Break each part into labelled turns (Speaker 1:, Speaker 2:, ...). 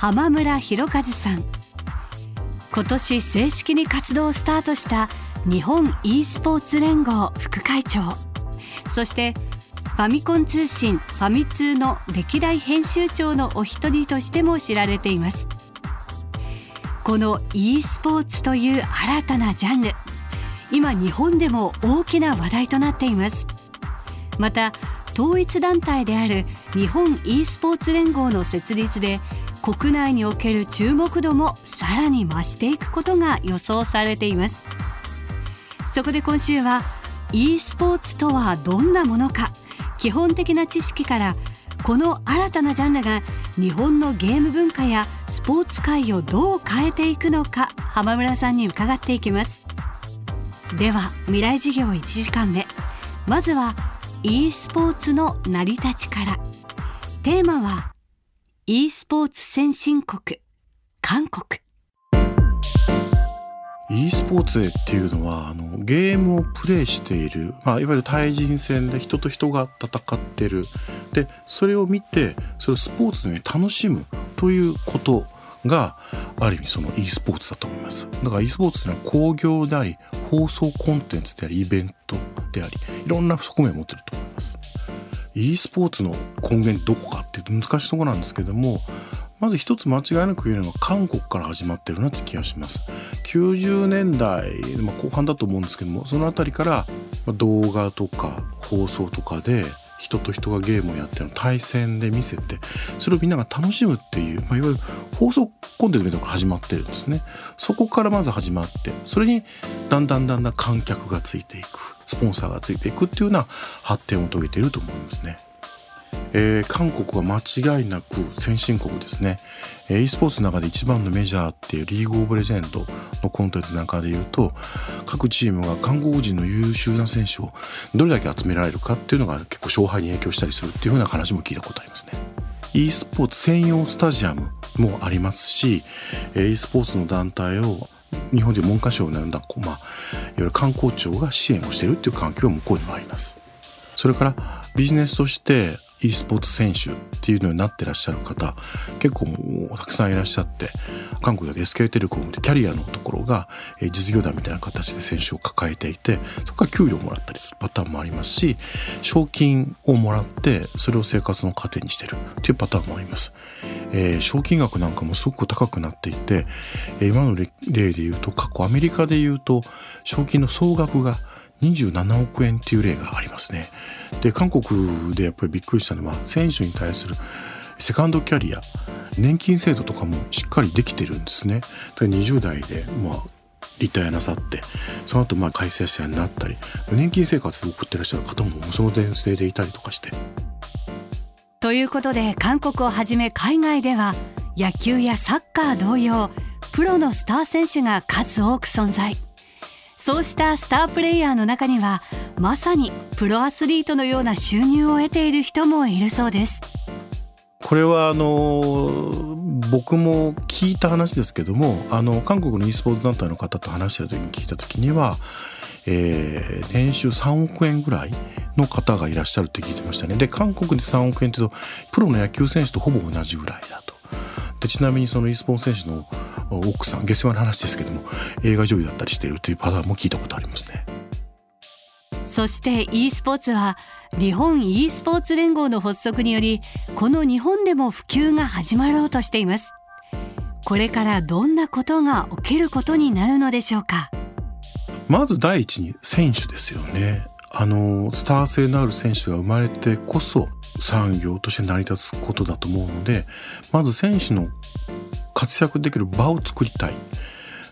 Speaker 1: 浜村博和さん。今年正式に活動をスタートした日本 e スポーツ連合副会長。そしてファミコン通信ファミ通の歴代編集長のお一人としても知られています。この e スポーツという新たなジャンル。今日本でも大きな話題となっています。また統一団体である日本 e スポーツ連合の設立で国内における注目度もさらに増していくことが予想されています。そこで今週は e スポーツとはどんなものか。基本的な知識からこの新たなジャンルが日本のゲーム文化やスポーツ界をどう変えていくのか浜村さんに伺っていきます。では未来事業1時間目。まずは e スポーツの成り立ちから。テーマは e スポーツ先進国韓国。
Speaker 2: e スポーツっていうのはあのゲームをプレイしている、まあ、いわゆる対人戦で人と人が戦ってる。でそれを見てそれをスポーツのように楽しむということがある意味その e スポーツだと思います。だから e スポーツというのは工業であり放送コンテンツでありイベントでありいろんな側面を持ってると思います。E スポーツの根源どこかっていうと難しいとこなんですけどもまず一つ間違いなく言えるのは韓国から始まってるなって気がします。90年代、まあ、後半だと思うんですけどもその辺りから動画とか放送とかで人と人がゲームをやっての対戦で見せてそれをみんなが楽しむっていう、まあ、いわゆる放送コンテンツみたいなのが始まってるんですねそこからまず始まってそれにだんだんだんだん観客がついていくスポンサーがついていくっていうような発展を遂げていると思うんですね。えー、韓国は間違いなく先進国ですね、えー、e スポーツの中で一番のメジャーっていうリーグオブレジェンドのコンテンツなんかでいうと各チームが韓国人の優秀な選手をどれだけ集められるかっていうのが結構勝敗に影響したりするっていうふうな話も聞いたことありますね。e スポーツ専用スタジアムもありますし、えー、e スポーツの団体を日本で文科省のような、まあ、いわゆる観光庁が支援をしているっていう環境は向こうにもあります。それからビジネスとして e スポーツ選手っていうのになってらっしゃる方結構もうたくさんいらっしゃって韓国で SK テレコムでキャリアのところが実業団みたいな形で選手を抱えていてそこから給料もらったりするパターンもありますし賞金をもらってそれを生活の糧にしてるっていうパターンもあります。えー、賞金額なんかもすごく高くなっていて今の例で言うと過去アメリカで言うと賞金の総額が27億円っていう例がありますね。で韓国でやっぱりびっくりしたのは選手に対するセカンドキャリア年金制度とかもしっかりできてるんですね。で20代でまあリタイアなさってその後まあ改正者になったり年金生活を送ってらっしゃる方もその伝性でいたりとかして。
Speaker 1: ということで韓国をはじめ海外では野球やサッカー同様プロのスター選手が数多く存在。そうしたスタープレイヤーの中にはまさにプロアスリートのような収入を得ている人もいるそうです。
Speaker 2: これはあの僕も聞いた話ですけどもあの韓国の e スポーツ団体の方と話してる時に聞いた時には、えー、年収3億円ぐらいの方がいらっしゃるって聞いてましたね。で韓国で3億円っていうとプロの野球選手とほぼ同じぐらいだと。でちなみにその e スポーツ選手の奥さん下世話の話ですけども映画女優だったりしてるというパターンも聞いたことありますね。
Speaker 1: そして e スポーツは日本 e スポーツ連合の発足によりこの日本でも普及が始まろうとしています。これからどんなことが起きることになるのでしょうか？
Speaker 2: まず第一に選手ですよね。あのスター性のある選手が生まれてこそ産業として成り立つことだと思うのでまず選手の活躍できる場を作りたい。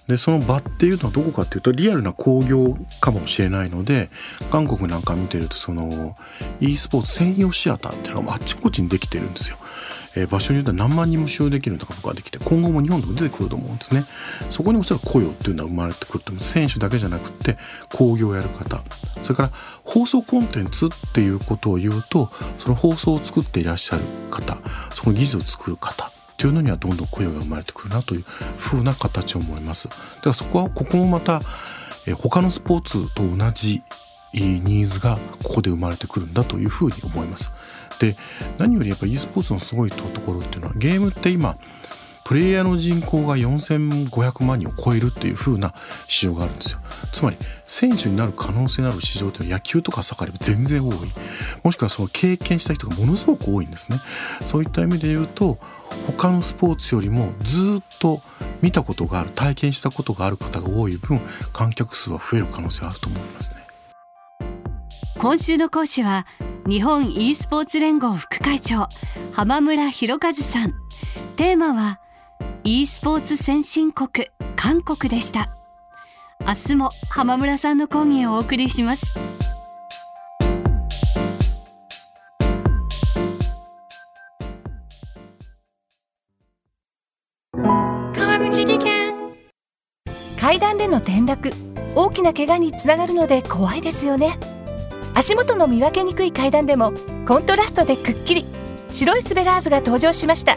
Speaker 2: でその場っていうのはどこかっていうとリアルな興行かもしれないので韓国なんか見てるとその e スポーツ専用シアターっていうのがあっちこっちにできてるんですよ。えー、場所によっては何万人も使用できるとか僕はできて今後も日本でも出てくると思うんですねそこにおそらく雇用っていうのは生まれてくると思う選手だけじゃなくて工業をやる方それから放送コンテンツっていうことを言うとその放送を作っていらっしゃる方その技術を作る方っていうのにはどんどん雇用が生まれてくるなというふうな形を思います。だからそこはここもまたえ他のスポーツと同じニーズがここで生まれてくるんだというふうに思います。で何よりやっぱ e スポーツのすごいところっていうのはゲームって今プレイヤーの人口が4500万人を超えるっていう風な市場があるんですよ。つまり選手になる可能性のある市場というのは野球とかサッカーより全然多い。もしくはその経験した人がものすごく多いんですね。そういった意味で言うと他のスポーツよりもずっと見たことがある体験したことがある方が多い分観客数は増える可能性があると思いますね。
Speaker 1: 今週の講師は日本 e スポーツ連合副会長浜村博和さんテーマは e スポーツ先進国韓国でした。明日も浜村さんの講義をお送りします。
Speaker 3: 川口技研。
Speaker 4: 階段での転落大きな怪我につながるので怖いですよね。足元の見分けにくい階段でもコントラストでくっきり白いスベラーズが登場しました